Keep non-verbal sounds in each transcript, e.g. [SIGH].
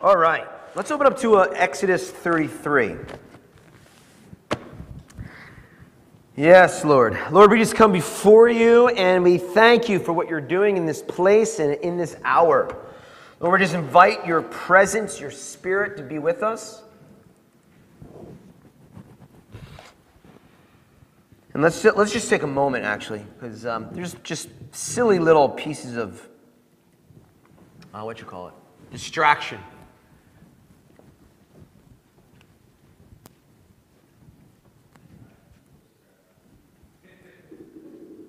All right, let's open up to uh, Exodus 33. Yes, Lord. Lord, we just come before you and we thank you for what you're doing in this place and in this hour. Lord, we just invite your presence, your spirit to be with us. And let's, let's just take a moment, actually, because um, there's just silly little pieces of, uh, what you call it, distraction.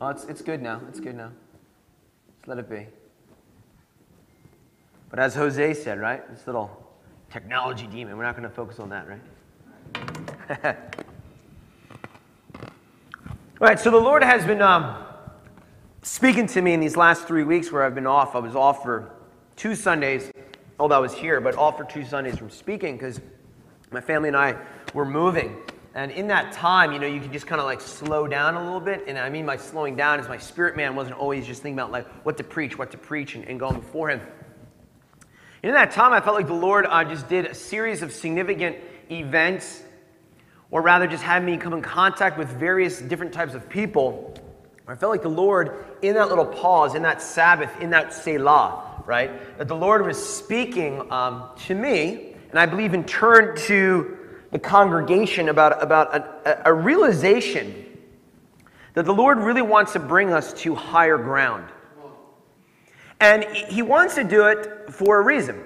Oh, it's, it's good now. It's good now. Just let it be. But as Jose said, right? This little technology demon, we're not going to focus on that, right? [LAUGHS] All right, so the Lord has been um, speaking to me in these last three weeks where I've been off. I was off for two Sundays, although I was here, but off for two Sundays from speaking because my family and I were moving. And in that time, you know, you can just kind of like slow down a little bit. And I mean by slowing down is my spirit man wasn't always just thinking about like what to preach, what to preach, and, and going before him. And in that time, I felt like the Lord uh, just did a series of significant events, or rather, just had me come in contact with various different types of people. I felt like the Lord, in that little pause, in that Sabbath, in that Selah, right, that the Lord was speaking um, to me, and I believe in turn to the congregation about, about a, a realization that the Lord really wants to bring us to higher ground. And He wants to do it for a reason.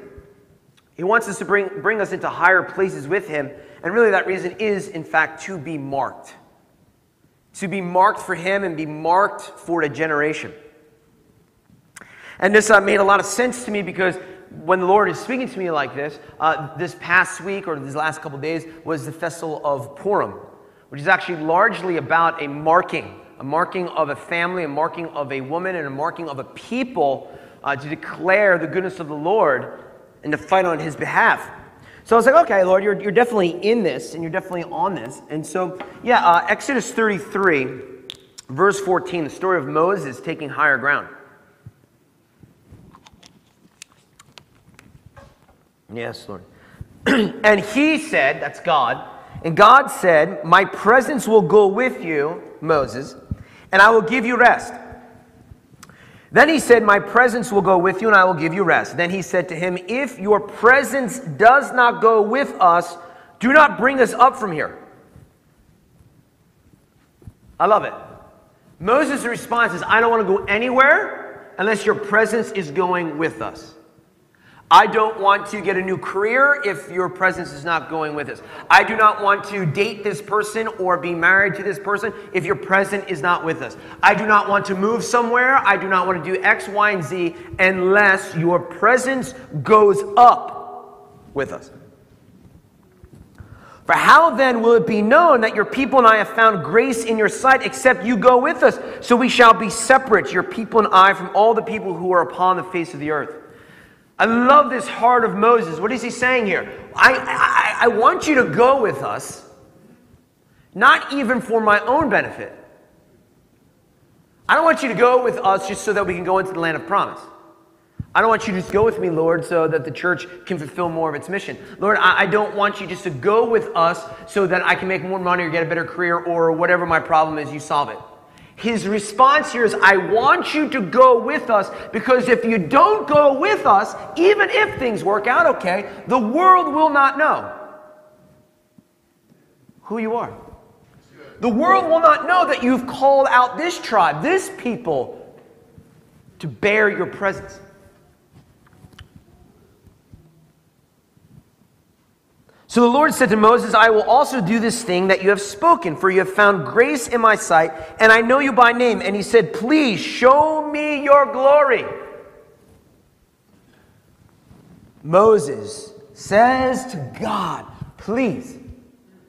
He wants us to bring, bring us into higher places with Him. And really, that reason is, in fact, to be marked. To be marked for Him and be marked for a generation. And this uh, made a lot of sense to me because when the Lord is speaking to me like this, uh, this past week or these last couple days was the festival of Purim, which is actually largely about a marking, a marking of a family, a marking of a woman, and a marking of a people uh, to declare the goodness of the Lord and to fight on his behalf. So I was like, okay, Lord, you're, you're definitely in this and you're definitely on this. And so, yeah, uh, Exodus 33, verse 14, the story of Moses taking higher ground. Yes, Lord. [CLEARS THROAT] and he said, that's God, and God said, My presence will go with you, Moses, and I will give you rest. Then he said, My presence will go with you, and I will give you rest. Then he said to him, If your presence does not go with us, do not bring us up from here. I love it. Moses' response is, I don't want to go anywhere unless your presence is going with us. I don't want to get a new career if your presence is not going with us. I do not want to date this person or be married to this person if your presence is not with us. I do not want to move somewhere. I do not want to do X, Y, and Z unless your presence goes up with us. For how then will it be known that your people and I have found grace in your sight, except you go with us? So we shall be separate, your people and I, from all the people who are upon the face of the earth. I love this heart of Moses. What is he saying here? I, I, I want you to go with us, not even for my own benefit. I don't want you to go with us just so that we can go into the land of promise. I don't want you to just go with me, Lord, so that the church can fulfill more of its mission. Lord, I, I don't want you just to go with us so that I can make more money or get a better career or whatever my problem is, you solve it. His response here is, I want you to go with us because if you don't go with us, even if things work out okay, the world will not know who you are. The world will not know that you've called out this tribe, this people, to bear your presence. So the Lord said to Moses, I will also do this thing that you have spoken, for you have found grace in my sight, and I know you by name. And he said, Please show me your glory. Moses says to God, Please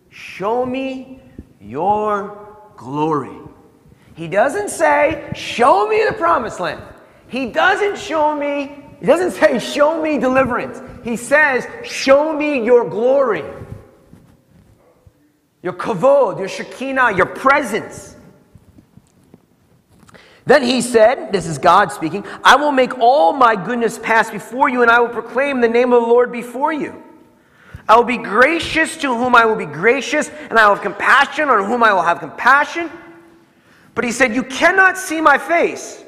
show me your glory. He doesn't say, Show me the promised land. He doesn't show me he doesn't say, Show me deliverance. He says, Show me your glory, your kavod, your shekinah, your presence. Then he said, This is God speaking, I will make all my goodness pass before you, and I will proclaim the name of the Lord before you. I will be gracious to whom I will be gracious, and I will have compassion on whom I will have compassion. But he said, You cannot see my face,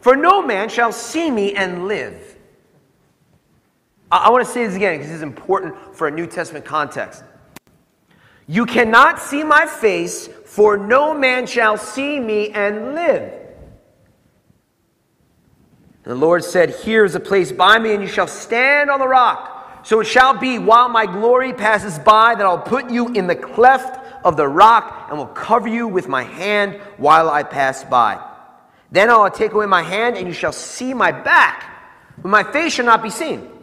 for no man shall see me and live. I, I want to say this again because this is important for a New Testament context. You cannot see my face, for no man shall see me and live. And the Lord said, Here is a place by me, and you shall stand on the rock. So it shall be while my glory passes by that I'll put you in the cleft of the rock and will cover you with my hand while I pass by. Then I will take away my hand, and you shall see my back, but my face shall not be seen.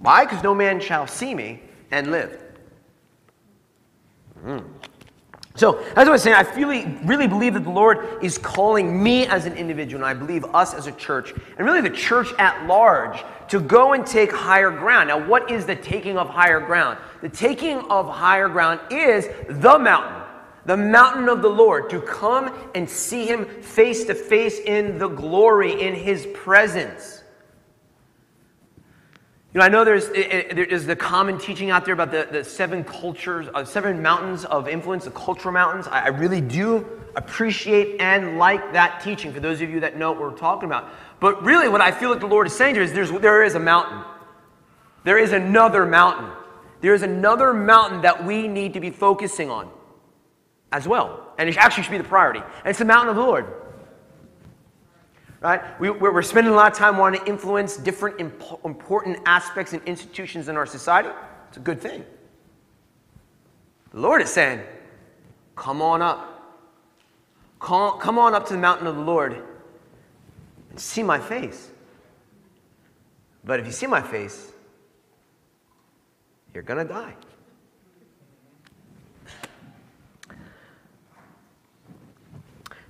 Why? Because no man shall see me and live. Mm. So, as I was saying, I really, really believe that the Lord is calling me as an individual, and I believe us as a church, and really the church at large, to go and take higher ground. Now, what is the taking of higher ground? The taking of higher ground is the mountain, the mountain of the Lord, to come and see Him face to face in the glory, in His presence. You know, I know there's, it, there is the common teaching out there about the, the seven cultures, uh, seven mountains of influence, the cultural mountains. I, I really do appreciate and like that teaching for those of you that know what we're talking about. But really, what I feel like the Lord is saying to you is there's, there is a mountain. There is another mountain. There is another mountain that we need to be focusing on as well. And it actually should be the priority. And it's the mountain of the Lord right? We, are spending a lot of time wanting to influence different imp- important aspects and institutions in our society. It's a good thing. The Lord is saying, come on up. Come, come on up to the mountain of the Lord and see my face. But if you see my face, you're going to die.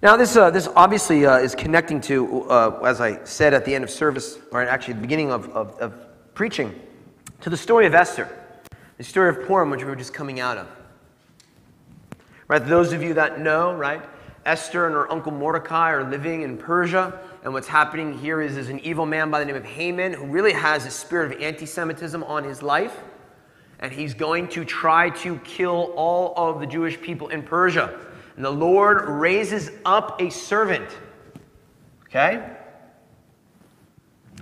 Now, this, uh, this obviously uh, is connecting to, uh, as I said at the end of service, or actually the beginning of, of, of, preaching, to the story of Esther, the story of Purim, which we were just coming out of. Right, those of you that know, right, Esther and her uncle Mordecai are living in Persia, and what's happening here is, is an evil man by the name of Haman who really has a spirit of anti Semitism on his life, and he's going to try to kill all of the Jewish people in Persia. And the Lord raises up a servant. Okay?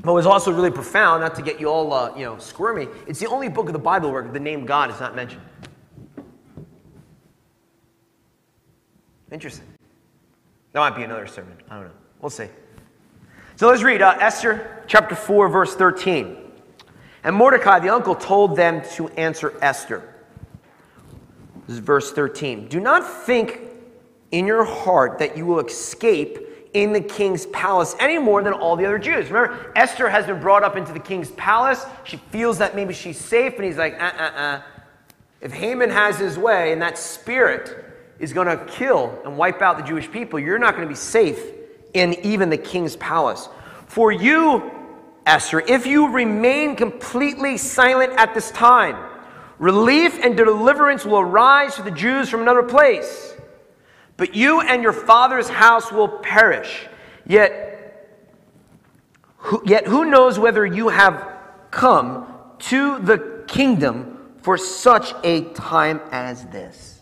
But was also really profound, not to get you all, uh, you know, squirmy. It's the only book of the Bible where the name God is not mentioned. Interesting. That might be another sermon. I don't know. We'll see. So let's read uh, Esther chapter 4, verse 13. And Mordecai, the uncle, told them to answer Esther. This is verse 13. Do not think in your heart that you will escape in the king's palace any more than all the other Jews. Remember, Esther has been brought up into the king's palace. She feels that maybe she's safe, and he's like, uh uh uh. If Haman has his way and that spirit is going to kill and wipe out the Jewish people, you're not going to be safe in even the king's palace. For you, Esther, if you remain completely silent at this time, relief and deliverance will arise for the Jews from another place. But you and your father's house will perish. Yet, who, yet who knows whether you have come to the kingdom for such a time as this?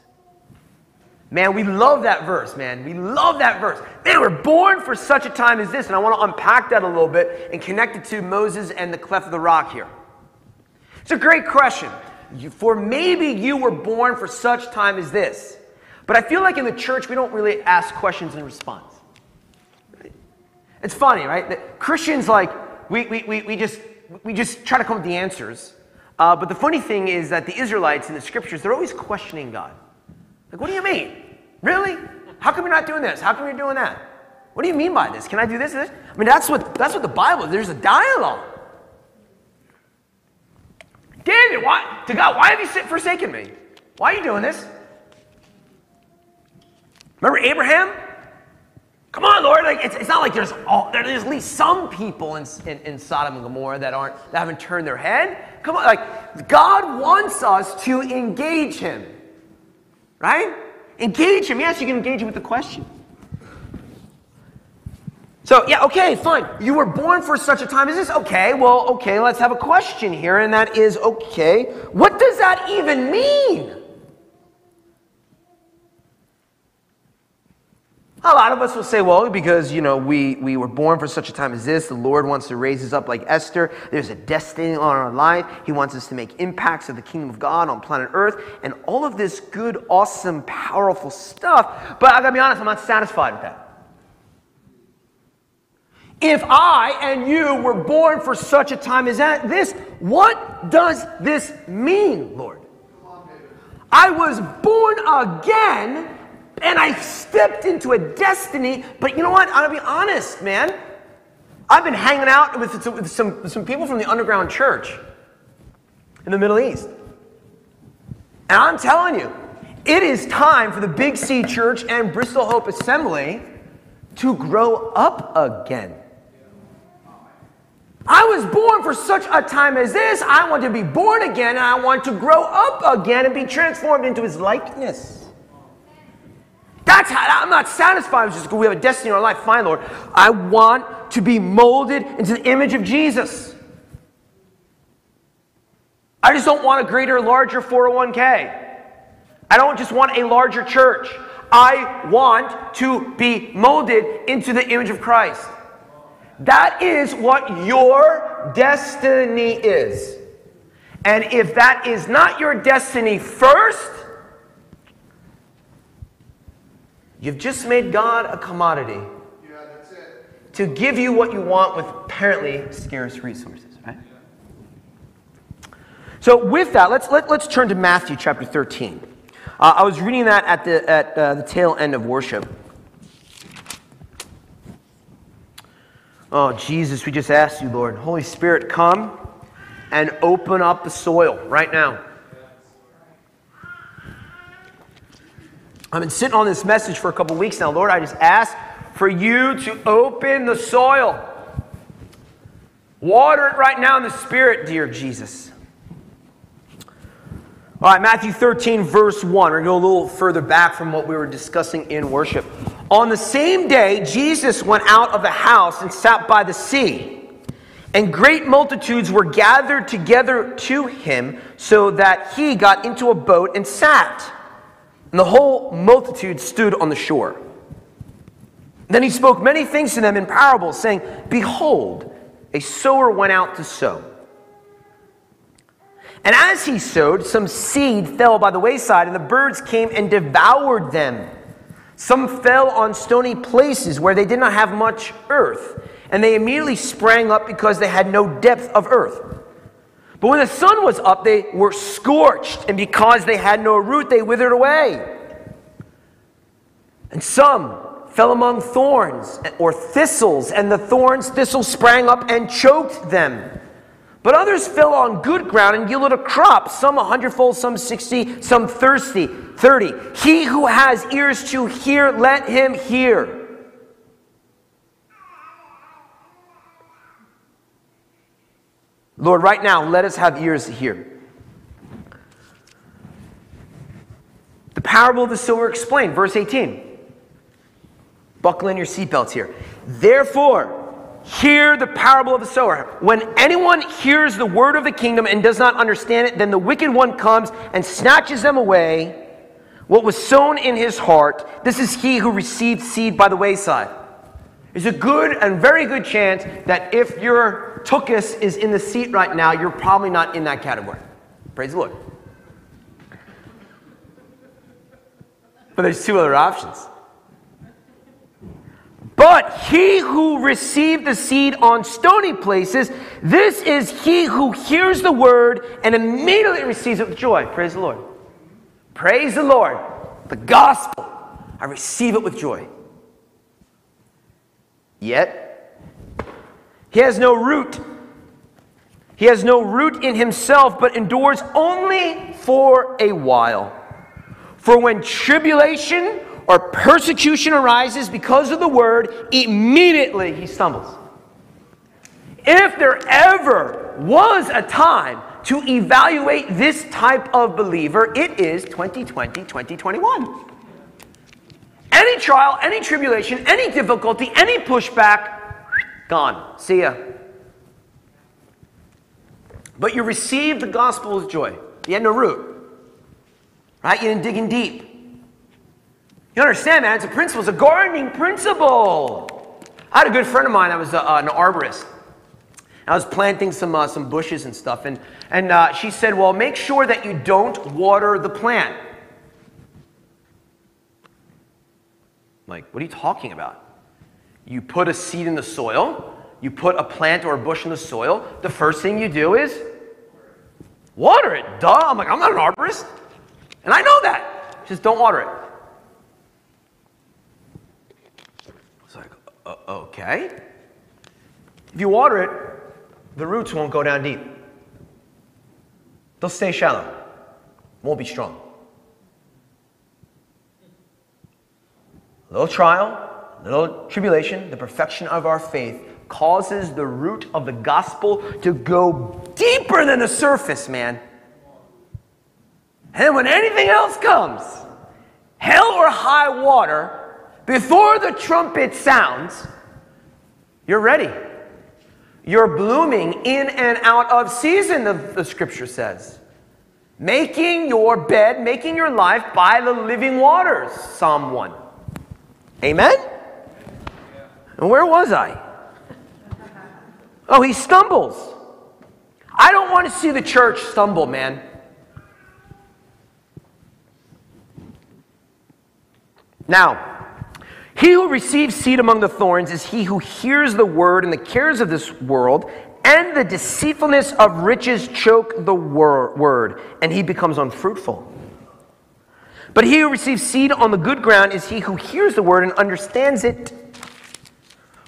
Man, we love that verse, man. We love that verse. They were born for such a time as this. And I want to unpack that a little bit and connect it to Moses and the cleft of the rock here. It's a great question. For maybe you were born for such time as this. But I feel like in the church, we don't really ask questions in response. It's funny, right? That Christians, like, we, we, we, we, just, we just try to come up with the answers. Uh, but the funny thing is that the Israelites in the scriptures, they're always questioning God. Like, what do you mean? Really? How come you're not doing this? How come you're doing that? What do you mean by this? Can I do this? this? I mean, that's what, that's what the Bible is. There's a dialogue. David, why, to God, why have you forsaken me? Why are you doing this? Remember Abraham? Come on, Lord. Like it's, it's not like there's all, there's at least some people in, in, in Sodom and Gomorrah that aren't that haven't turned their head. Come on, like God wants us to engage Him, right? Engage Him. Yes, you can engage Him with the question. So, yeah, okay, fine. You were born for such a time as this. Okay, well, okay, let's have a question here, and that is okay, what does that even mean? A lot of us will say, well, because, you know, we, we were born for such a time as this. The Lord wants to raise us up like Esther. There's a destiny on our life. He wants us to make impacts of the kingdom of God on planet Earth and all of this good, awesome, powerful stuff. But I gotta be honest, I'm not satisfied with that. If I and you were born for such a time as that, this, what does this mean, Lord? I was born again and I stepped into a destiny, but you know what? Gonna be honest, man. I've been hanging out with some, some, some people from the underground church in the Middle East. And I'm telling you, it is time for the Big C Church and Bristol Hope Assembly to grow up again. I was born for such a time as this. I want to be born again and I want to grow up again and be transformed into his likeness. That's how I'm not satisfied with just we have a destiny in our life. Fine, Lord. I want to be molded into the image of Jesus. I just don't want a greater, larger 401k. I don't just want a larger church. I want to be molded into the image of Christ. That is what your destiny is. And if that is not your destiny first, you've just made God a commodity Yeah, that's it. to give you what you want with apparently scarce resources, right? So with that, let's let, let's turn to Matthew chapter 13. Uh, I was reading that at the at uh, the tail end of worship. Oh Jesus, we just ask you, Lord, Holy Spirit, come and open up the soil right now. I've been sitting on this message for a couple weeks now. Lord, I just ask for you to open the soil. Water it right now in the Spirit, dear Jesus. All right, Matthew 13, verse 1. We're going to go a little further back from what we were discussing in worship. On the same day, Jesus went out of the house and sat by the sea. And great multitudes were gathered together to him, so that he got into a boat and sat. And the whole multitude stood on the shore. Then he spoke many things to them in parables, saying, Behold, a sower went out to sow. And as he sowed, some seed fell by the wayside, and the birds came and devoured them. Some fell on stony places where they did not have much earth, and they immediately sprang up because they had no depth of earth. But when the sun was up, they were scorched, and because they had no root, they withered away. And some fell among thorns or thistles, and the thorns, thistles sprang up and choked them. But others fell on good ground and yielded a crop, some a hundredfold, some sixty, some thirsty, thirty. He who has ears to hear, let him hear. Lord, right now, let us have ears to hear. The parable of the sower explained, verse 18. Buckle in your seatbelts here. Therefore, Hear the parable of the sower. When anyone hears the word of the kingdom and does not understand it, then the wicked one comes and snatches them away. What was sown in his heart, this is he who received seed by the wayside. There's a good and very good chance that if your tuchus is in the seat right now, you're probably not in that category. Praise the Lord. But there's two other options. But he who received the seed on stony places, this is he who hears the word and immediately receives it with joy. Praise the Lord. Praise the Lord. The gospel. I receive it with joy. Yet, he has no root. He has no root in himself, but endures only for a while. For when tribulation or persecution arises because of the word, immediately he stumbles. If there ever was a time to evaluate this type of believer, it is 2020, 2021. Any trial, any tribulation, any difficulty, any pushback, Gone. See ya. But you received the gospel with joy. You had no root. Right? You didn't dig in deep. You understand, man? It's a principle. It's a gardening principle. I had a good friend of mine that was uh, an arborist. I was planting some, uh, some bushes and stuff, and, and uh, she said, Well, make sure that you don't water the plant. I'm like, what are you talking about? You put a seed in the soil, you put a plant or a bush in the soil, the first thing you do is water it. Duh. I'm like, I'm not an arborist. And I know that. Just don't water it. It's like, uh, okay. If you water it, the roots won't go down deep. They'll stay shallow, won't be strong. A little trial, little tribulation, the perfection of our faith causes the root of the gospel to go deeper than the surface, man. And when anything else comes, hell or high water, before the trumpet sounds, you're ready. You're blooming in and out of season, the, the scripture says. Making your bed, making your life by the living waters, Psalm 1. Amen? And where was I? Oh, he stumbles. I don't want to see the church stumble, man. Now, he who receives seed among the thorns is he who hears the word and the cares of this world and the deceitfulness of riches choke the wor- word, and he becomes unfruitful. But he who receives seed on the good ground is he who hears the word and understands it,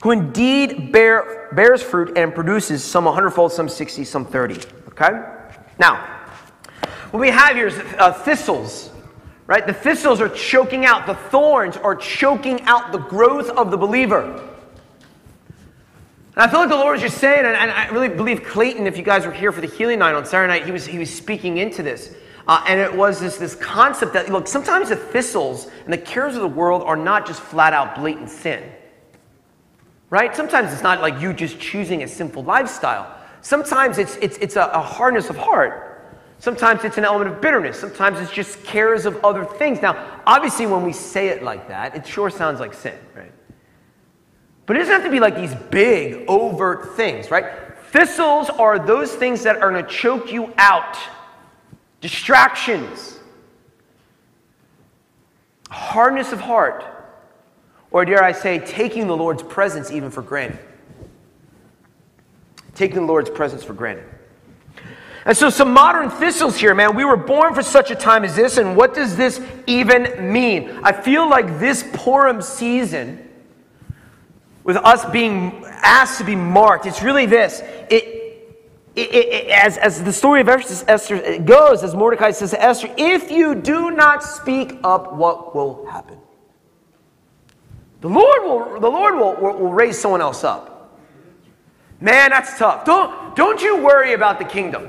who indeed bear, bears fruit and produces some a hundredfold, some 60, some 30. Okay? Now, what we have here is uh, thistles right? The thistles are choking out, the thorns are choking out the growth of the believer. And I feel like the Lord is just saying, and, and I really believe Clayton, if you guys were here for the healing night on Saturday night, he was, he was speaking into this. Uh, and it was this, this concept that, look, sometimes the thistles and the cares of the world are not just flat out blatant sin. Right? Sometimes it's not like you just choosing a sinful lifestyle. Sometimes it's, it's, it's a, a hardness of heart. Sometimes it's an element of bitterness. Sometimes it's just cares of other things. Now, obviously, when we say it like that, it sure sounds like sin, right? But it doesn't have to be like these big, overt things, right? Thistles are those things that are going to choke you out, distractions, hardness of heart, or dare I say, taking the Lord's presence even for granted. Taking the Lord's presence for granted. And so, some modern thistles here, man. We were born for such a time as this, and what does this even mean? I feel like this Purim season, with us being asked to be marked, it's really this. It, it, it, as, as the story of Esther goes, as Mordecai says to Esther, if you do not speak up, what will happen? The Lord will, the Lord will, will, will raise someone else up. Man, that's tough. Don't, don't you worry about the kingdom.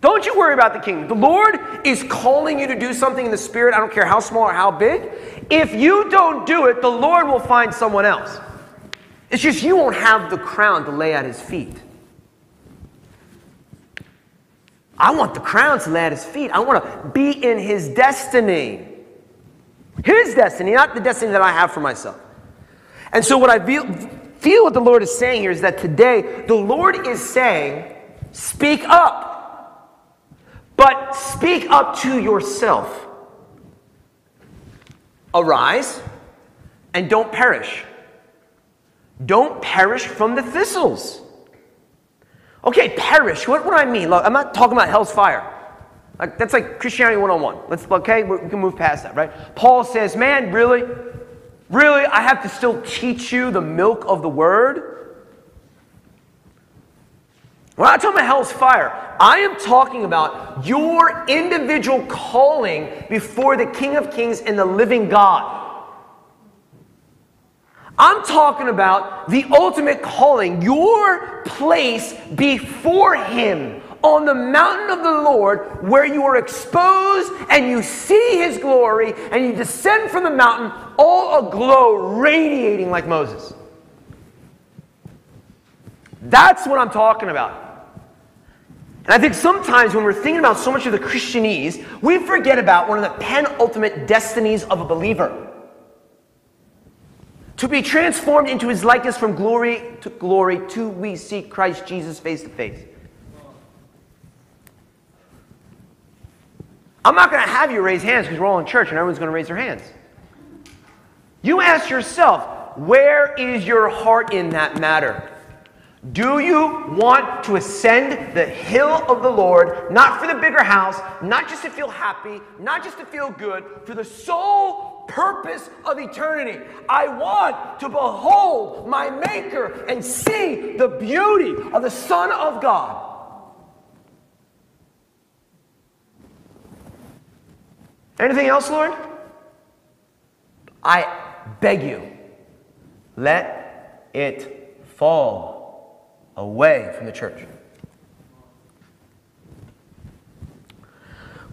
Don't you worry about the kingdom. The Lord is calling you to do something in the spirit. I don't care how small or how big. If you don't do it, the Lord will find someone else. It's just you won't have the crown to lay at his feet. I want the crown to lay at his feet. I want to be in his destiny. His destiny, not the destiny that I have for myself. And so, what I feel, feel what the Lord is saying here is that today, the Lord is saying, Speak up. But speak up to yourself. Arise and don't perish. Don't perish from the thistles. Okay, perish. What, what do I mean? Look, I'm not talking about hell's fire. Like, that's like Christianity 101. Let's, okay, we can move past that, right? Paul says, man, really? Really? I have to still teach you the milk of the word? We're not talking about hell's fire. I am talking about your individual calling before the King of Kings and the living God. I'm talking about the ultimate calling, your place before Him on the mountain of the Lord where you are exposed and you see His glory and you descend from the mountain all aglow, radiating like Moses. That's what I'm talking about. And I think sometimes when we're thinking about so much of the Christianese, we forget about one of the penultimate destinies of a believer to be transformed into his likeness from glory to glory till we see Christ Jesus face to face. I'm not going to have you raise hands because we're all in church and everyone's going to raise their hands. You ask yourself, where is your heart in that matter? Do you want to ascend the hill of the Lord, not for the bigger house, not just to feel happy, not just to feel good, for the sole purpose of eternity? I want to behold my Maker and see the beauty of the Son of God. Anything else, Lord? I beg you, let it fall away from the church.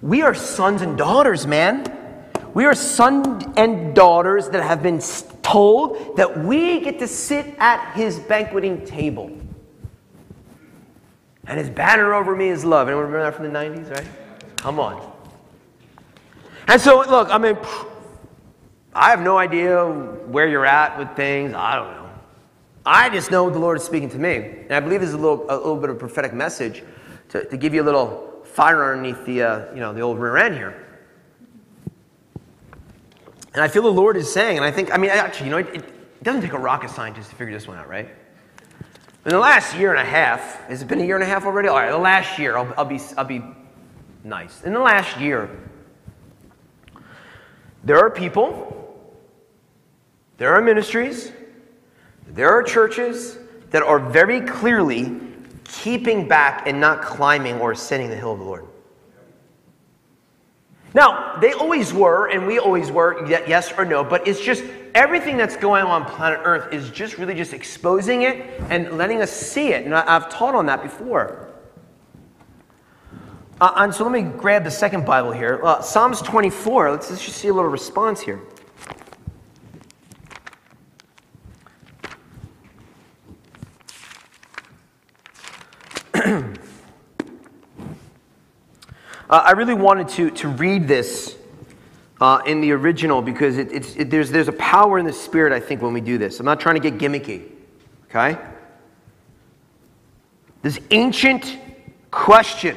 We are sons and daughters, man. We are sons and daughters that have been told that we get to sit at his banqueting table. And his banner over me is love. Anyone remember that from the 90s, right? Come on. And so, look, I mean, I have no idea where you're at with things. I don't know. I just know the Lord is speaking to me. And I believe this is a little, a little bit of prophetic message to, to give you a little fire underneath the, uh, you know, the old rear end here. And I feel the Lord is saying, and I think, I mean, actually, you know, it, it doesn't take a rocket scientist to figure this one out, right? In the last year and a half, has it been a year and a half already? All right, the last year, I'll, I'll, be, I'll be nice. In the last year, there are people there are ministries, there are churches that are very clearly keeping back and not climbing or ascending the hill of the Lord. Now, they always were, and we always were, yes or no, but it's just everything that's going on planet Earth is just really just exposing it and letting us see it. And I've taught on that before. Uh, and so let me grab the second Bible here. Uh, Psalms 24. Let's, just see a little response here. [CLEARS THROAT] Uh, I really wanted to, to read this uh, in the original because it, it's, it, there's, there's a power in the spirit, I think, when we do this. I'm not trying to get gimmicky, okay? This ancient question.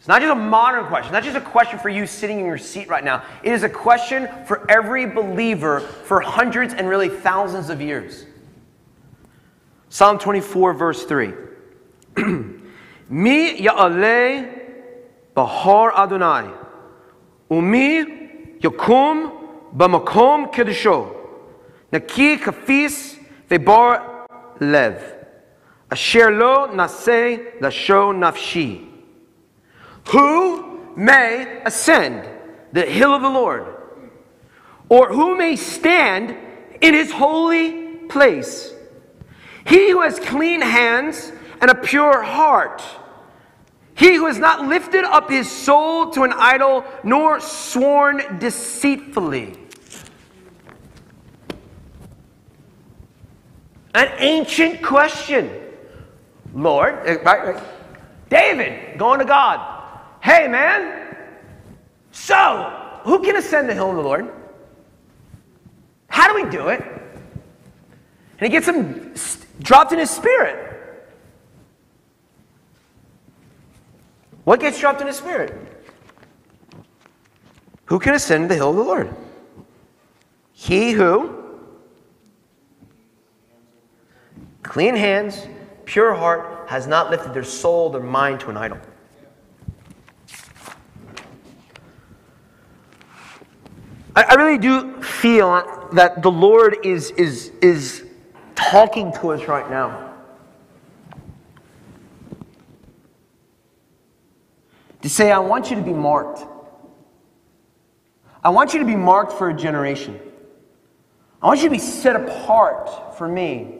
It's not just a modern question, not just a question for you sitting in your seat right now. It is a question for every believer for hundreds and really thousands of years. Psalm 24, verse 3. [CLEARS THROAT] Mi ya'ale bahar Adonai, umi yakum b'makom kedusho, naki kafis vebar lev, asher lo naseh lasho nafshi. Who may ascend the hill of the Lord, or who may stand in his holy place? He who has clean hands and a pure heart he who has not lifted up his soul to an idol, nor sworn deceitfully. An ancient question. Lord, eh, right, right. David going to God. Hey, man. So, who can ascend the hill of the Lord? How do we do it? And he gets him dropped in his spirit. What gets dropped in his spirit? Who can ascend the hill of the Lord? He who clean hands, pure heart, has not lifted their soul, their mind to an idol. I, I really do feel that the Lord is, is, is talking to us right now. to say, I want you to be marked. I want you to be marked for a generation. I want you to be set apart for me.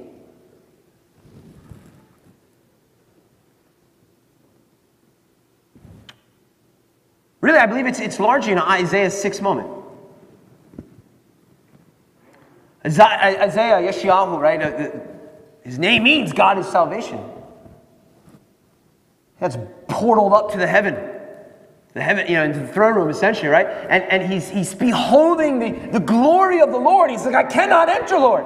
Really, I believe it's, it's largely an Isaiah 6 moment. Isaiah, Yeshayahu, right? Uh, His name means God is salvation. That's portaled up to the heaven. The heaven, you know, into the throne room essentially, right? And, and he's, he's beholding the, the glory of the Lord. He's like, I cannot enter, Lord.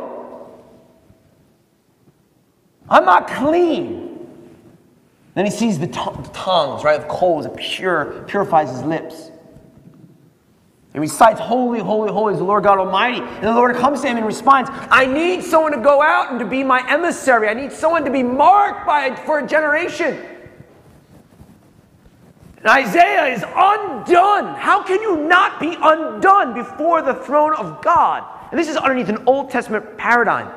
I'm not clean. Then he sees the, the tongues, right, of coals, it pure, purifies his lips. And recites, Holy, holy, holy is the Lord God Almighty. And the Lord comes to him and responds, I need someone to go out and to be my emissary. I need someone to be marked by for a generation. And Isaiah is undone. How can you not be undone before the throne of God? And this is underneath an Old Testament paradigm.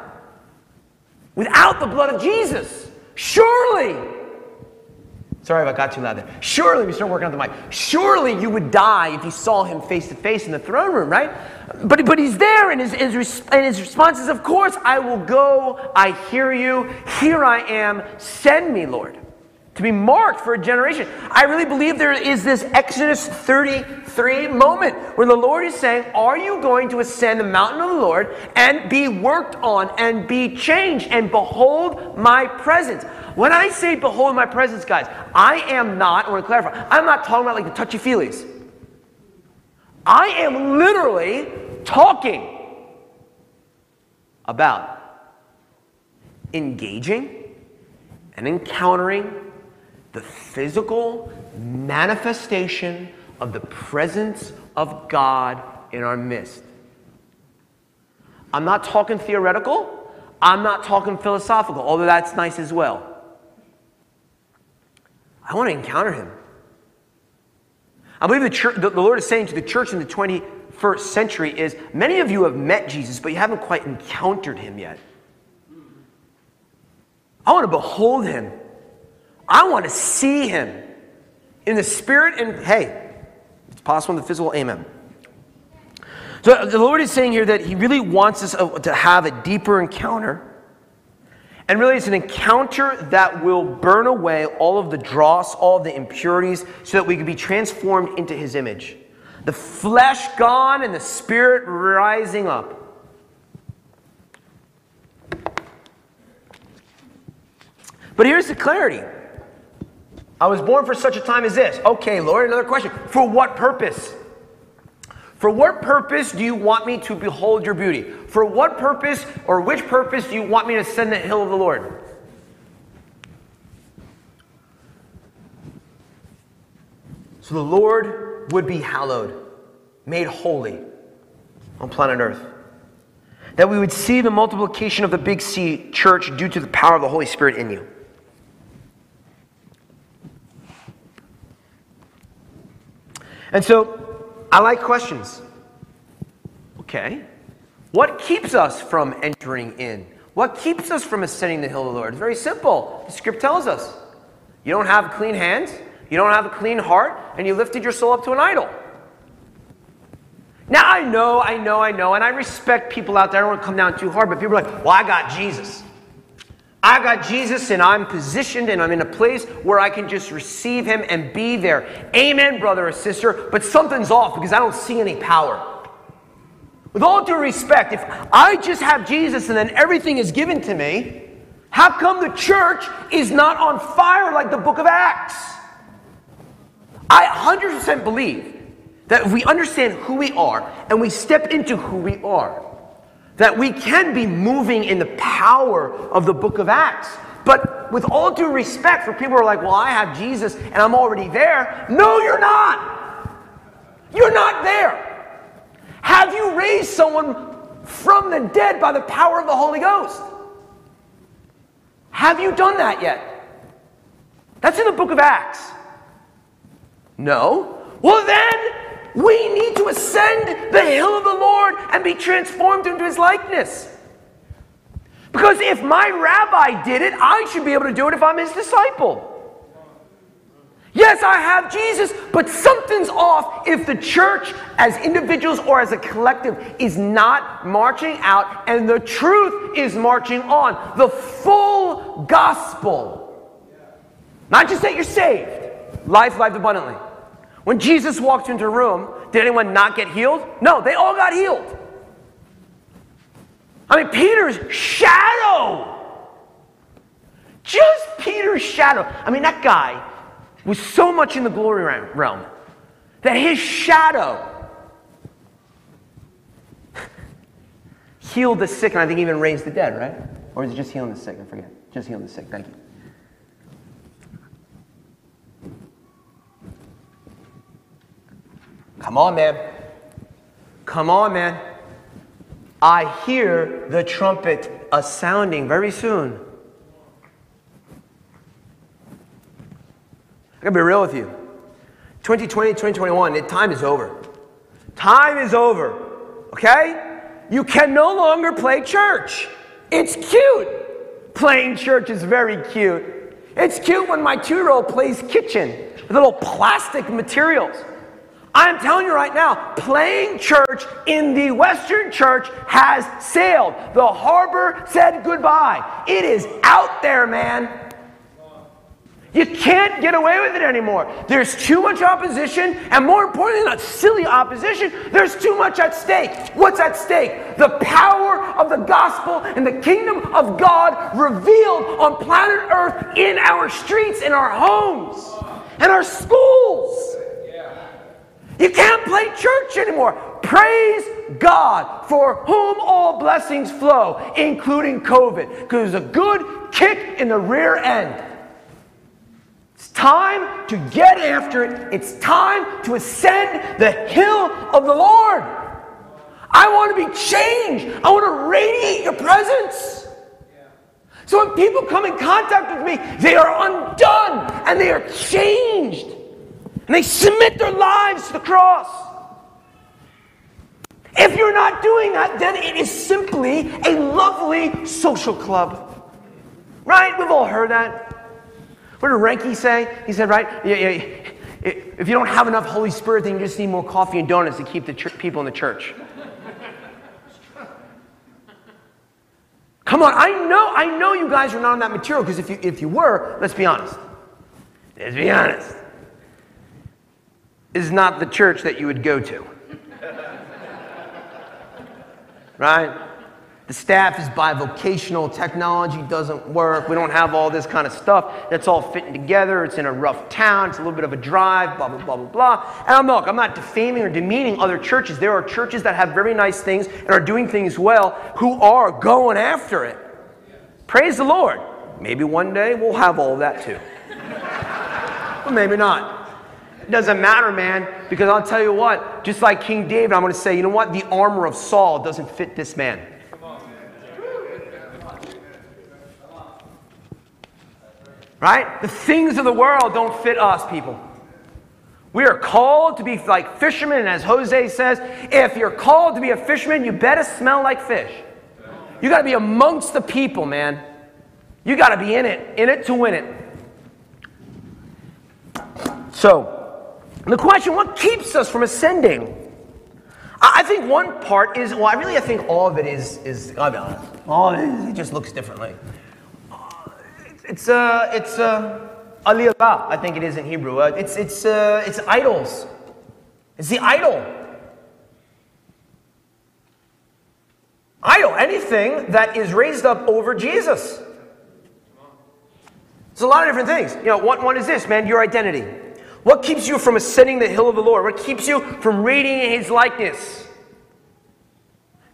Without the blood of Jesus, surely Sorry if I got too loud there. Surely, we start working on the mic. Surely you would die if you saw him face to face in the throne room, right? But, but he's there, and his, his, and his response is, Of course, I will go. I hear you. Here I am. Send me, Lord. To be marked for a generation. I really believe there is this Exodus 33 moment where the Lord is saying, Are you going to ascend the mountain of the Lord and be worked on and be changed and behold my presence? When I say behold my presence, guys, I am not, I want to clarify, I'm not talking about like the touchy feelies. I am literally talking about engaging and encountering the physical manifestation of the presence of God in our midst. I'm not talking theoretical. I'm not talking philosophical, although that's nice as well. I want to encounter him. I believe the, church, the, Lord is saying to the church in the 21st century is many of you have met Jesus, but you haven't quite encountered him yet. I want to behold him. I want to see him in the spirit and hey, it's possible in the physical, amen. So the Lord is saying here that he really wants us to have a deeper encounter and really, it's an encounter that will burn away all of the dross, all of the impurities, so that we can be transformed into His image. The flesh gone and the spirit rising up. But here's the clarity I was born for such a time as this. Okay, Lord, another question. For what purpose? For what purpose do you want me to behold your beauty? For what purpose or which purpose do you want me to ascend the hill of the Lord? So the Lord would be hallowed, made holy on planet Earth. That we would see the multiplication of the Big C church due to the power of the Holy Spirit in you. And so I like questions. Okay. What keeps us from entering in? What keeps us from ascending the hill of the Lord? It's very simple. The script tells us. You don't have clean hands, you don't have a clean heart, and you lifted your soul up to an idol. Now I know, I know, I know, and I respect people out there. I don't want to come down too hard, but people are like, well, I got Jesus. I got Jesus and I'm positioned and I'm in a place where I can just receive him and be there. Amen, brother or sister, but something's off because I don't see any power. With all due respect, if I just have Jesus and then everything is given to me, how come the church is not on fire like the book of Acts? I 100% believe that if we understand who we are and we step into who we are, that we can be moving in the power of the book of Acts. But with all due respect for people who are like, well, I have Jesus and I'm already there. No, you're not. You're not there. Have you raised someone from the dead by the power of the Holy Ghost? Have you done that yet? That's in the book of Acts. No. Well, then we need to ascend the hill of the Lord and be transformed into his likeness. Because if my rabbi did it, I should be able to do it if I'm his disciple. Yes, I have Jesus, but something's off if the church, as individuals or as a collective, is not marching out and the truth is marching on. The full gospel. Not just that you're saved, life, life abundantly. When Jesus walked into a room, did anyone not get healed? No, they all got healed. I mean, Peter's shadow Just Peter's shadow. I mean, that guy was so much in the glory realm that his shadow healed the sick and I think even raised the dead, right? Or is it just healing the sick? I forget. Just healing the sick. Thank you. Come on, man. Come on, man. I hear the trumpet a sounding very soon. I gotta be real with you. 2020, 2021, the time is over. Time is over. Okay? You can no longer play church. It's cute. Playing church is very cute. It's cute when my two year old plays kitchen with little plastic materials. I'm telling you right now, playing church in the Western church has sailed. The harbor said goodbye. It is out there, man. You can't get away with it anymore. There's too much opposition, and more importantly, not silly opposition, there's too much at stake. What's at stake? The power of the gospel and the kingdom of God revealed on planet Earth in our streets, in our homes, and our schools. You can't play church anymore. Praise God for whom all blessings flow, including COVID, because it's a good kick in the rear end. It's time to get after it. It's time to ascend the hill of the Lord. I want to be changed. I want to radiate your presence. So when people come in contact with me, they are undone and they are changed. And they submit their lives to the cross. If you're not doing that, then it is simply a lovely social club. Right? We've all heard that. What did Renke say? He said, right? Yeah, yeah, If you don't have enough Holy Spirit, then you just need more coffee and donuts to keep the people in the church. Come on, I know, I know you guys are not on that material because if you, if you were, let's be honest. Let's be honest is not the church that you would go to. right? The staff is bivocational, technology doesn't work, we don't have all this kind of stuff that's all fitting together, it's in a rough town, it's a little bit of a drive, blah, blah, blah, blah, blah. And I'm, look, I'm not defaming or demeaning other churches. There are churches that have very nice things and are doing things well who are going after it. Praise the Lord. Maybe one day we'll have all that too. but maybe not. It doesn't matter, man, because I'll tell you what, just like King David, I'm going to say, you know what? The armor of Saul doesn't fit this man. Right? The things of the world don't fit us, people. We are called to be like fishermen, and as Jose says, if you're called to be a fisherman, you better smell like fish. You got to be amongst the people, man. You got to be in it, in it to win it. So, and the question, what keeps us from ascending? I think one part is, well, I really I think all of it is, is I'll be honest, all of it, it just looks differently. It's, uh, it's, uh, aliyah, I think it is in Hebrew. Uh, it's, it's, uh, it's idols. It's the idol. Idol, anything that is raised up over Jesus. It's a lot of different things. You know, one, one is this, man, your identity. What keeps you from ascending the hill of the Lord? What keeps you from radiating his likeness?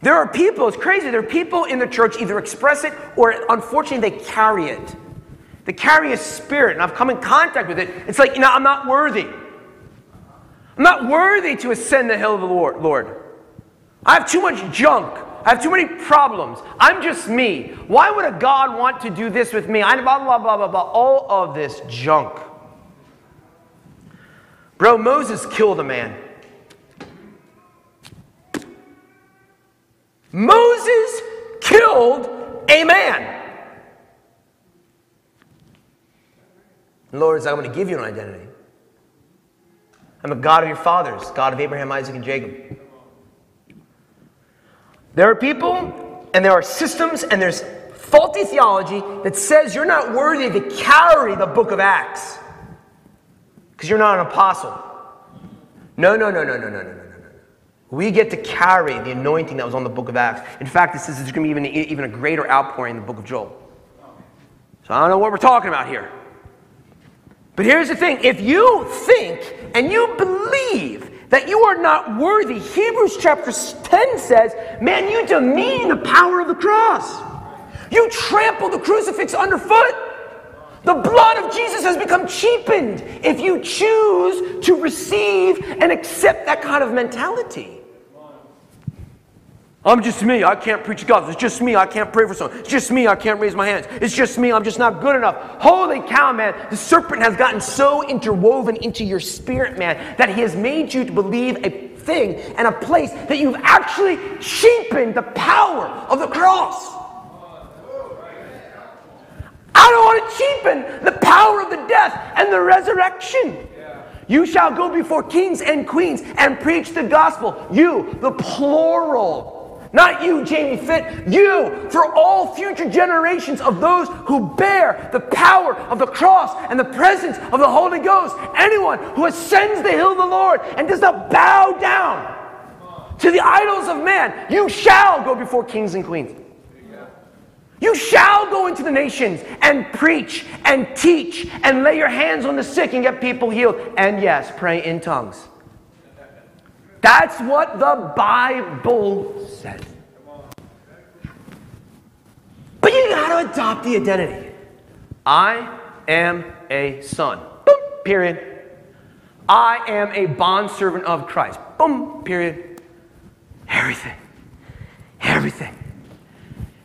There are people, it's crazy, there are people in the church either express it or unfortunately they carry it. They carry a spirit, and I've come in contact with it. It's like, you know, I'm not worthy. I'm not worthy to ascend the hill of the Lord. I have too much junk. I have too many problems. I'm just me. Why would a God want to do this with me? I blah blah blah blah blah. All of this junk. Bro, Moses killed a man. Moses killed a man. Lord says, I'm going to give you an identity. I'm a God of your fathers, God of Abraham, Isaac, and Jacob. There are people and there are systems and there's faulty theology that says you're not worthy to carry the book of Acts because you're not an apostle. No, no, no, no, no, no, no, no, no. We get to carry the anointing that was on the book of Acts. In fact, it says there's going to be even, even a greater outpouring in the book of Joel. So I don't know what we're talking about here. But here's the thing if you think and you believe that you are not worthy, Hebrews chapter 10 says, man, you demean the power of the cross. You trample the crucifix underfoot. The blood of Jesus has become cheapened if you choose to receive and accept that kind of mentality. I'm just me. I can't preach the gospel. It's just me. I can't pray for someone. It's just me. I can't raise my hands. It's just me. I'm just not good enough. Holy cow, man. The serpent has gotten so interwoven into your spirit, man, that he has made you to believe a thing and a place that you've actually cheapened the power of the cross. Don't want to cheapen the power of the death and the resurrection. You shall go before kings and queens and preach the gospel. You, the plural. Not you, Jamie Fit, you, for all future generations of those who bear the power of the cross and the presence of the Holy Ghost. Anyone who ascends the hill of the Lord and does not bow down to the idols of man, you shall go before kings and queens. You shall go into the nations and preach and teach and lay your hands on the sick and get people healed. And yes, pray in tongues. That's what the Bible says. But you got to adopt the identity. I am a son. Boom, period. I am a bondservant of Christ. Boom, period. Everything. Everything.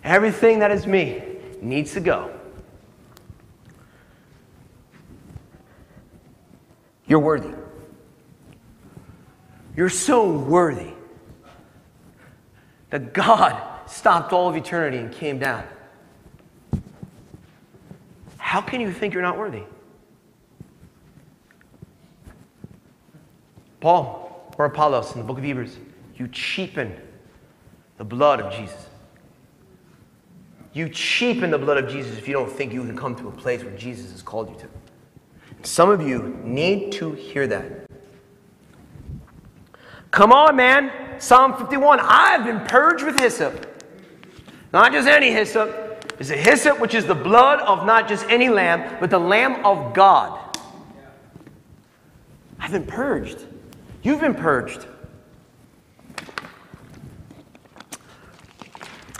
Everything that is me needs to go. You're worthy. You're so worthy that God stopped all of eternity and came down. How can you think you're not worthy? Paul or Apollos in the book of Hebrews, you cheapen the blood of Jesus. You cheapen the blood of Jesus if you don't think you can come to a place where Jesus has called you to. Some of you need to hear that. Come on, man. Psalm 51. I've been purged with hyssop. Not just any hyssop. It's a hyssop which is the blood of not just any lamb, but the lamb of God. I've been purged. You've been purged.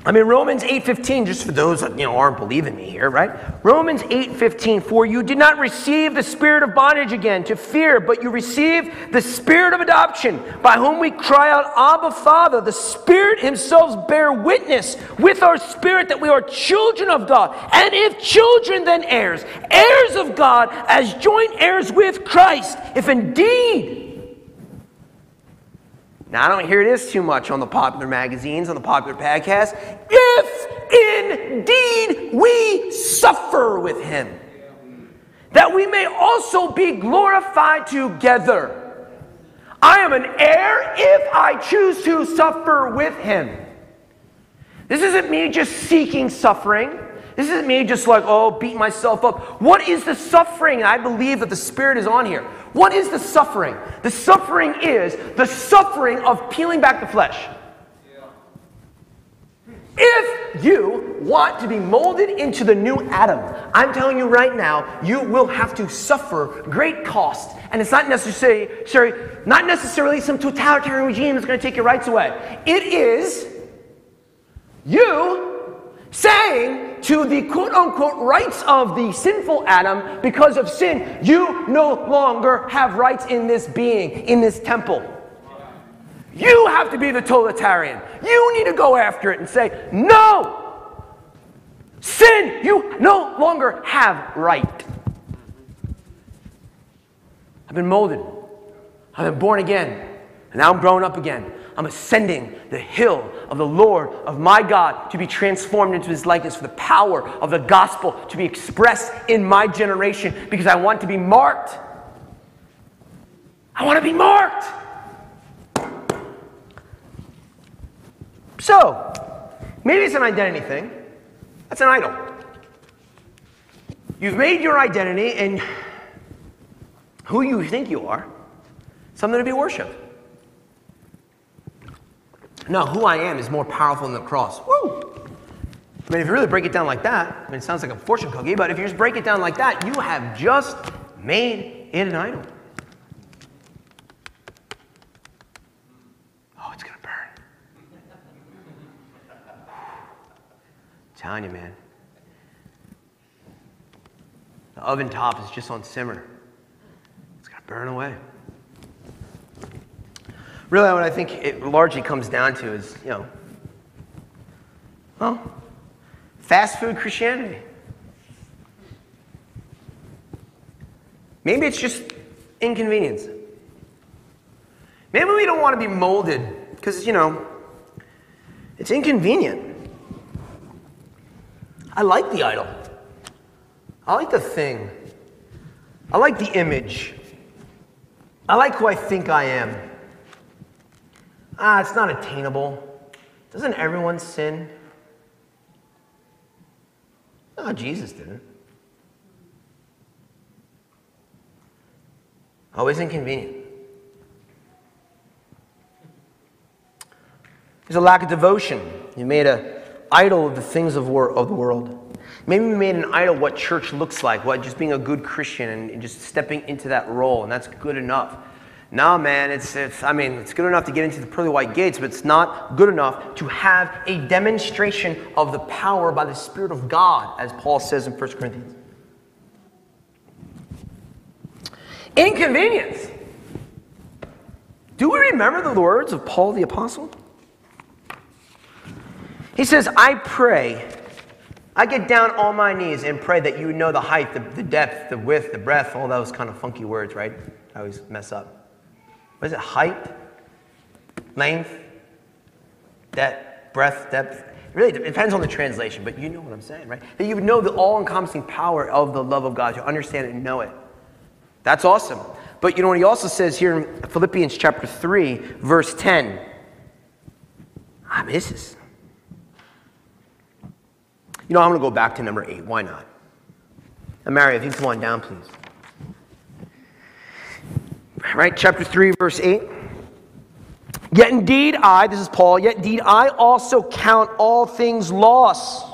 I mean Romans 8:15 just for those that you know aren't believing me here, right? Romans 8:15 for you did not receive the spirit of bondage again to fear, but you received the spirit of adoption by whom we cry out Abba Father. The Spirit himself bear witness with our spirit that we are children of God. And if children then heirs, heirs of God as joint heirs with Christ, if indeed now, I don't hear this too much on the popular magazines, on the popular podcast. If indeed we suffer with him, that we may also be glorified together. I am an heir if I choose to suffer with him. This isn't me just seeking suffering. This isn't me just like, oh, beat myself up. What is the suffering? I believe that the Spirit is on here. What is the suffering? The suffering is the suffering of peeling back the flesh. If you want to be molded into the new Adam, I'm telling you right now, you will have to suffer great cost. And it's not necessarily, not necessarily some totalitarian regime that's going to take your rights away. It is you saying to the quote unquote rights of the sinful Adam, because of sin, you no longer have rights in this being, in this temple. You have to be the totalitarian. You need to go after it and say, no! Sin, you no longer have right. I've been molded. I've been born again. And now I'm growing up again. I'm ascending the hill of the Lord, of my God, to be transformed into his likeness for the power of the gospel to be expressed in my generation because I want to be marked. I want to be marked. So, maybe it's an identity thing. That's an idol. You've made your identity and who you think you are something to be worshiped. No, who I am is more powerful than the cross. Woo! I mean, if you really break it down like that, I mean, it sounds like a fortune cookie, but if you just break it down like that, you have just made it an idol. Oh, it's going to burn. [LAUGHS] telling you, man. The oven top is just on simmer. It's going to burn away. Really, what I think it largely comes down to is, you know, well, fast food Christianity. Maybe it's just inconvenience. Maybe we don't want to be molded because, you know, it's inconvenient. I like the idol. I like the thing. I like the image. I like who I think I am. Ah, it's not attainable. Doesn't everyone sin? No, Jesus didn't. Always inconvenient. There's a lack of devotion. You made an idol of the things of, wor- of the world. Maybe we made an idol what church looks like, what just being a good Christian and, and just stepping into that role, and that's good enough. No, man, it's, it's, I mean, it's good enough to get into the pearly white gates, but it's not good enough to have a demonstration of the power by the Spirit of God, as Paul says in 1 Corinthians. Inconvenience. Do we remember the words of Paul the Apostle? He says, I pray, I get down on my knees and pray that you know the height, the, the depth, the width, the breadth, all those kind of funky words, right? I always mess up. What is it? Height, length, depth, breadth, depth. It really depends on the translation, but you know what I'm saying, right? That you would know the all encompassing power of the love of God. You understand it and know it. That's awesome. But you know what he also says here in Philippians chapter 3, verse 10. I mean, this. You know, I'm going to go back to number 8. Why not? And Mary, if you come on down, please. Right? Chapter 3, verse 8. Yet indeed I, this is Paul, yet indeed I also count all things loss.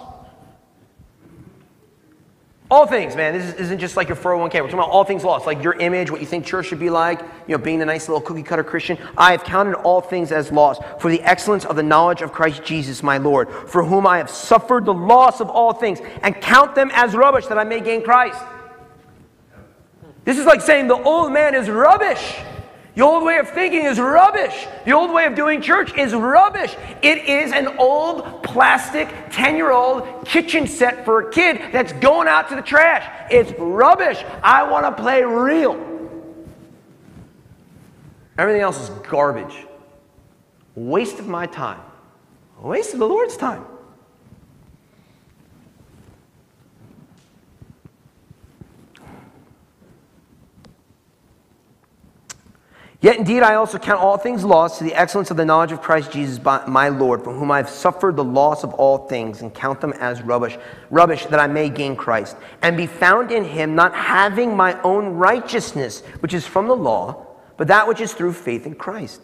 All things, man. This isn't just like your 401k. We're talking about all things lost, like your image, what you think church should be like, you know, being a nice little cookie cutter Christian. I have counted all things as lost for the excellence of the knowledge of Christ Jesus, my Lord, for whom I have suffered the loss of all things, and count them as rubbish that I may gain Christ. This is like saying the old man is rubbish. The old way of thinking is rubbish. The old way of doing church is rubbish. It is an old plastic 10 year old kitchen set for a kid that's going out to the trash. It's rubbish. I want to play real. Everything else is garbage. Waste of my time. Waste of the Lord's time. Yet indeed I also count all things lost to the excellence of the knowledge of Christ Jesus my Lord, for whom I have suffered the loss of all things, and count them as rubbish, rubbish that I may gain Christ, and be found in him, not having my own righteousness, which is from the law, but that which is through faith in Christ.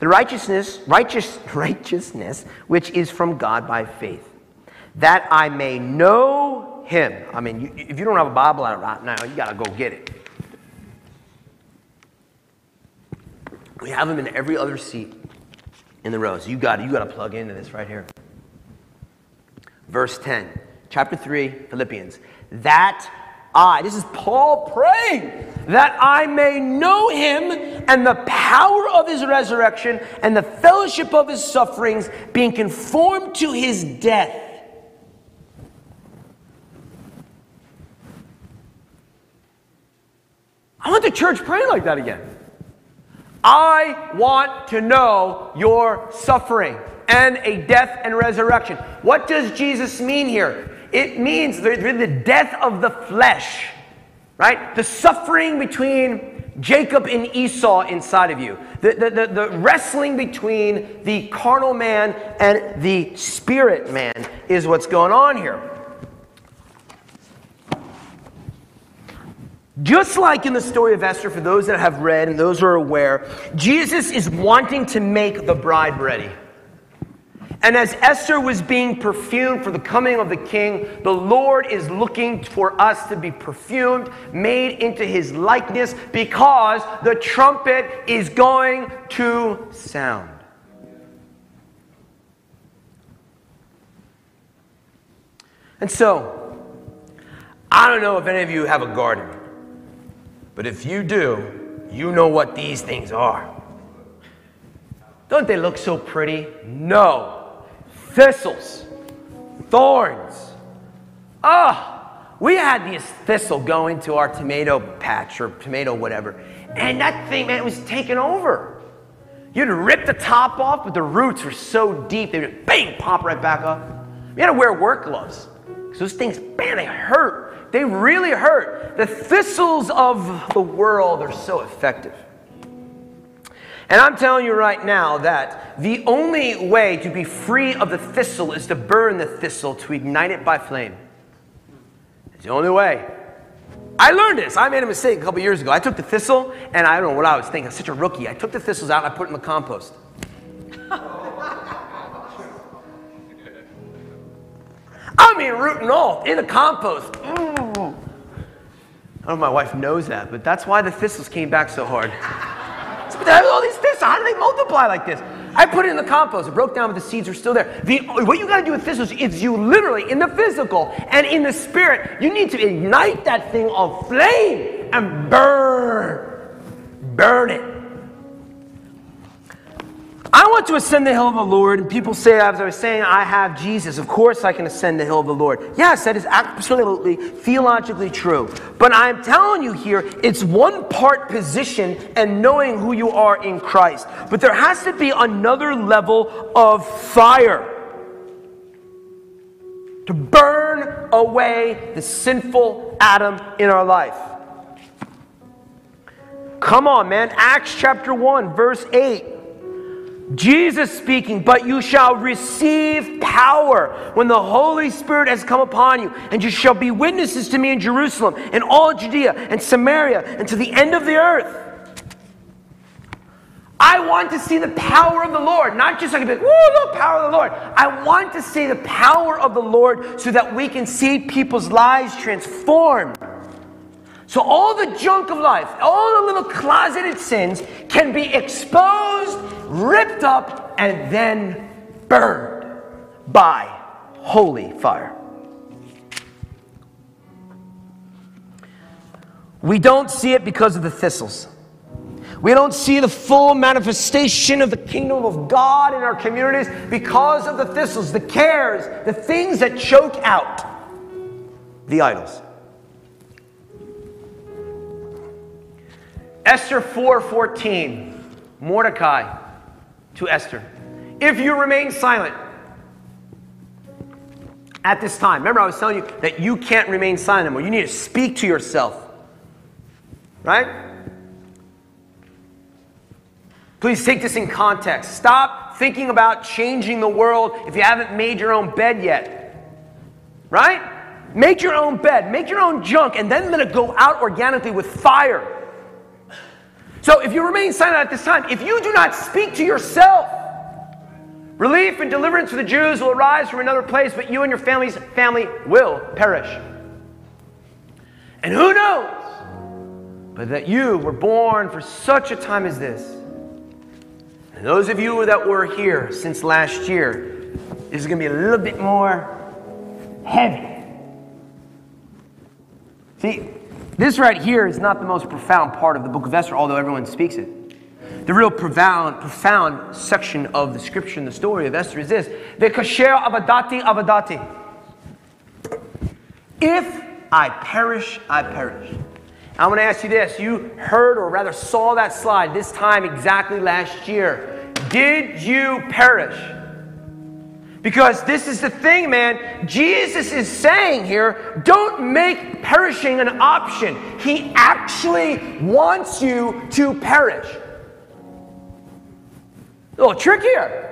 The righteousness, righteous, [LAUGHS] righteousness which is from God by faith, that I may know him. I mean, if you don't have a Bible out right now, you got to go get it. We have them in every other seat in the rows. You got you got to plug into this right here. Verse 10, chapter 3, Philippians. That I, this is Paul praying, that I may know him and the power of his resurrection and the fellowship of his sufferings, being conformed to his death. I want the church praying like that again. I want to know your suffering and a death and resurrection. What does Jesus mean here? It means the, death of the flesh, right? The suffering between Jacob and Esau inside of you, the, the, the, the wrestling between the carnal man and the spirit man is what's going on here. Just like in the story of Esther, for those that have read and those who are aware, Jesus is wanting to make the bride ready. And as Esther was being perfumed for the coming of the king, the Lord is looking for us to be perfumed, made into his likeness, because the trumpet is going to sound. And so, I don't know if any of you have a garden, but if you do, you know what these things are. Don't they look so pretty? No thistles, thorns. Ah, oh, we had this thistle go into our tomato patch or tomato whatever, and that thing, man, it was taken over. You'd rip the top off, but the roots were so deep, they would bang, pop right back up. You had to wear work gloves. Because those things, man, they hurt. They really hurt. The thistles of the world are so effective. And I'm telling you right now that the only way to be free of the thistle is to burn the thistle, to ignite it by flame. It's the only way. I learned this. I made a mistake a couple years ago. I took the thistle, and I don't know what I was thinking. I'm such a rookie. I took the thistles out and I put them in the compost. I mean, root and all in the compost. Mm. I don't know if my wife knows that, but that's why the thistles came back so hard. [LAUGHS] But I all these thistles. How do they multiply like this? I put it in the compost. It broke down, but the seeds are still there. The, what you got to do with thistles is you literally, in the physical and in the spirit, you need to ignite that thing of flame and burn. Burn it. I want to ascend the hill of the Lord, and people say, as I was saying, I have Jesus. Of course, I can ascend the hill of the Lord. Yes, that is absolutely theologically true. But I'm telling you here, it's one part position and knowing who you are in Christ. But there has to be another level of fire to burn away the sinful Adam in our life. Come on, man. Acts chapter 1, verse 8. Jesus speaking, but you shall receive power when the Holy Spirit has come upon you, and you shall be witnesses to me in Jerusalem and all Judea and Samaria and to the end of the earth. I want to see the power of the Lord, not just like, woo, the power of the Lord. I want to see the power of the Lord so that we can see people's lives transformed. So all the junk of life, all the little closeted sins can be exposed, ripped up, and then burned by holy fire. We don't see it because of the thistles. We don't see the full manifestation of the kingdom of God in our communities because of the thistles, the cares, the things that choke out the idols. Esther 4:14. Mordecai to Esther. If you remain silent at this time. Remember I was telling you that you can't remain silent anymore. You need to speak to yourself. Right? Please take this in context. Stop thinking about changing the world if you haven't made your own bed yet. Right? Make your own bed, make your own junk, and then let it go out organically with fire. So if you remain silent at this time, if you do not speak to yourself, relief and deliverance for the Jews will arise from another place, but you and your family's family will perish. And who knows but that you were born for such a time as this. And those of you that were here since last year, this is going to be a little bit more heavy. See, this right here is not the most profound part of the book of Esther, although everyone speaks it. The real profound, profound section of the scripture and the story of Esther is this: kasher avadati avadati. If I perish, I perish. I'm going to ask you this: You heard, or rather saw that slide this time exactly last year. Did you perish? Because this is the thing, man. Jesus is saying here don't make perishing an option. He actually wants you to perish. A little trick here.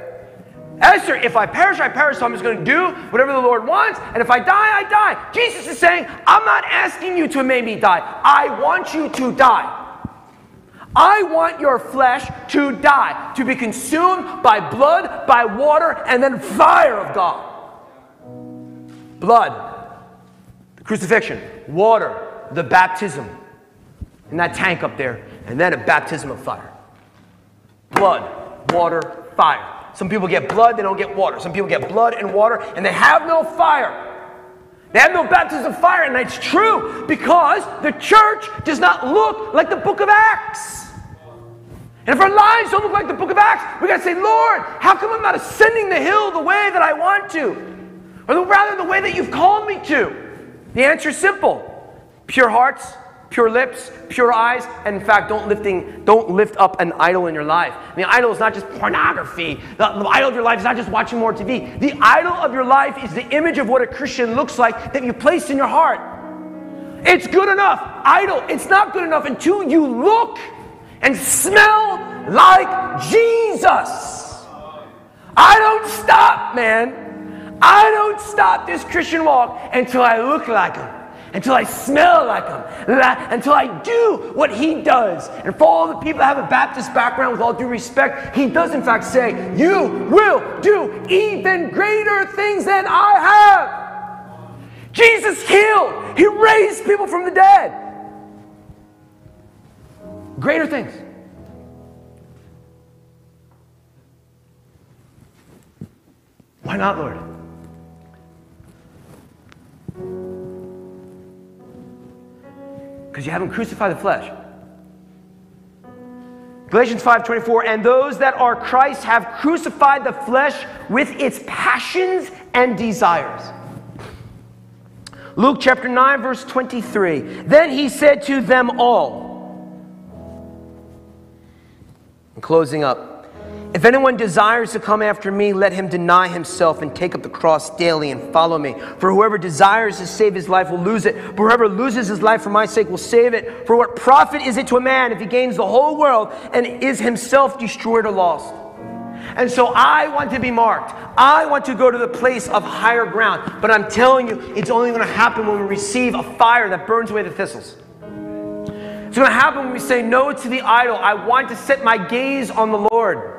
Esther, if I perish, I perish, so I'm just going to do whatever the Lord wants. And if I die, I die. Jesus is saying, I'm not asking you to make me die. I want you to die. I want your flesh to die, to be consumed by blood, by water, and then fire of God. Blood, the crucifixion, water, the baptism in that tank up there, and then a baptism of fire. Blood, water, fire. Some people get blood, they don't get water. Some people get blood and water, and they have no fire. They have no baptism of fire, and that's true because the church does not look like the book of Acts. And if our lives don't look like the book of Acts, we got to say, Lord, how come I'm not ascending the hill the way that I want to? Or rather, the way that you've called me to? The answer is simple pure hearts, pure lips, pure eyes, and in fact, don't lifting, don't lift up an idol in your life. The idol is not just pornography. The, the, idol of your life is not just watching more TV. The idol of your life is the image of what a Christian looks like that you placed in your heart. It's good enough. Idol, it's not good enough until you look and smell like Jesus. I don't stop, man. I don't stop this Christian walk until I look like him until I smell like him, until I do what he does. And for all the people that have a Baptist background, with all due respect, he does in fact say, You will do even greater things than I have. Jesus healed, he raised people from the dead. Greater things. Why not, Lord? Because you haven't crucified the flesh. Galatians 5:24 and those that are Christ have crucified the flesh with its passions and desires. Luke chapter 9 verse 23. Then he said to them all. In closing up, if anyone desires to come after me, let him deny himself and take up the cross daily and follow me. For whoever desires to save his life will lose it, but whoever loses his life for my sake will save it. For what profit is it to a man if he gains the whole world and is himself destroyed or lost? And so I want to be marked. I want to go to the place of higher ground. But I'm telling you, it's only going to happen when we receive a fire that burns away the thistles. It's going to happen when we say no to the idol. I want to set my gaze on the Lord.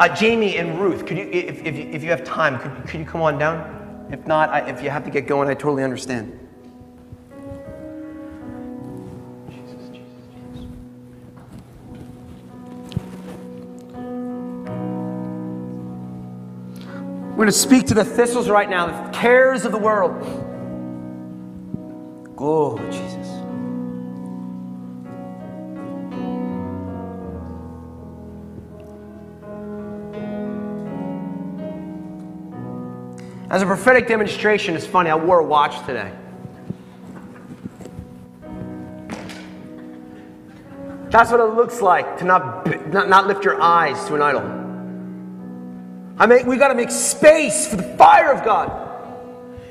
Uh, Jamie and Ruth, could you, if, if, you, if you have time, could, could you come on down? If not, I, if you have to get going, I totally understand. Jesus, Jesus, Jesus. We're going to speak to the thistles right now, the cares of the world. Oh, Jesus. As a prophetic demonstration, it's funny, I wore a watch today. That's what it looks like to not, not, not lift your eyes to an idol. I make, we got to make space for the fire of God.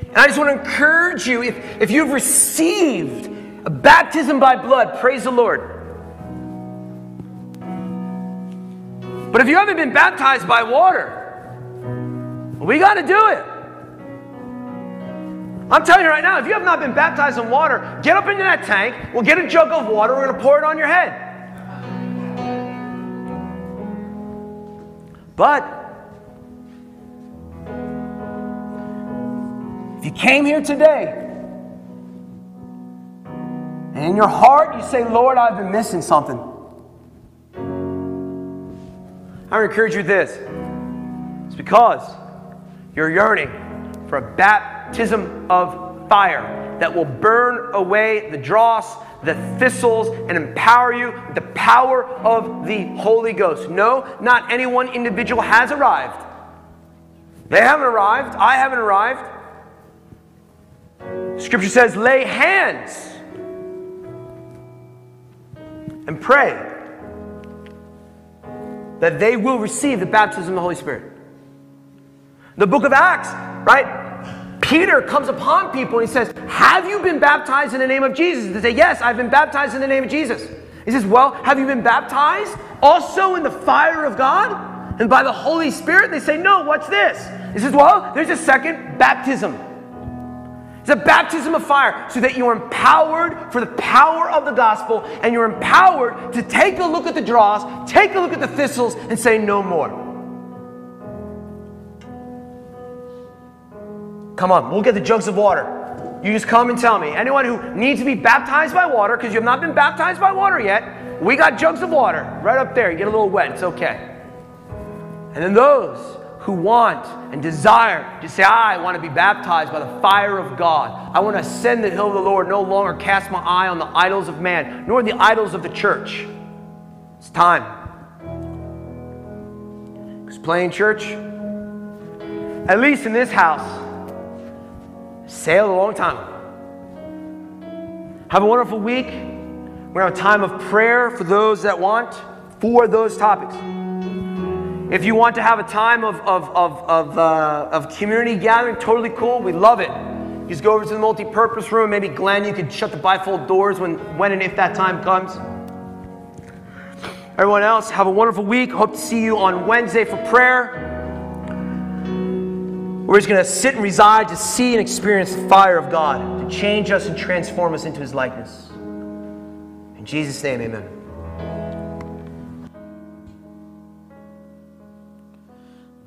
And I just want to encourage you if, if you've received a baptism by blood, praise the Lord. But if you haven't been baptized by water, we got to do it. I'm telling you right now, if you have not been baptized in water, get up into that tank. We'll get a jug of water. We're going to pour it on your head. But if you came here today and in your heart you say, Lord, I've been missing something, I encourage you with this. It's because you're yearning for a baptism baptism of fire that will burn away the dross, the thistles, and empower you with the power of the Holy Ghost. No, not any one individual has arrived. They haven't arrived. I haven't arrived. Scripture says, lay hands and pray that they will receive the baptism of the Holy Spirit. The book of Acts, right? Peter comes upon people and he says, Have you been baptized in the name of Jesus? They say, Yes, I've been baptized in the name of Jesus. He says, Well, have you been baptized also in the fire of God and by the Holy Spirit? They say, No, what's this? He says, Well, there's a second baptism. It's a baptism of fire so that you're empowered for the power of the gospel and you're empowered to take a look at the dross, take a look at the thistles, and say, No more. Come on, we'll get the jugs of water. You just come and tell me. Anyone who needs to be baptized by water, because you have not been baptized by water yet, we got jugs of water right up there. You get a little wet, it's okay. And then those who want and desire to say, I want to be baptized by the fire of God. I want to ascend the hill of the Lord, no longer cast my eye on the idols of man, nor the idols of the church. It's time. Because playing church, at least in this house, sailed a long time. Have a wonderful week. We're going to have a time of prayer for those that want for those topics. If you want to have a time of, of, of, of, uh, of community gathering, totally cool. We love it. Just go over to the multi-purpose room. Maybe Glenn, you could shut the bifold doors when, when and if that time comes. Everyone else, have a wonderful week. Hope to see you on Wednesday for prayer. We're just going to sit and reside to see and experience the fire of God, to change us and transform us into His likeness. In Jesus' name, amen.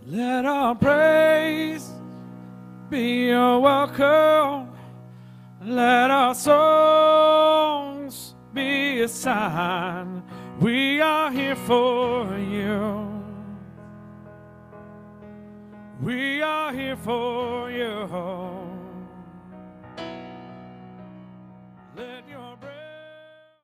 Let our praise be your welcome. Let our songs be a sign we are here for you. We are here for you.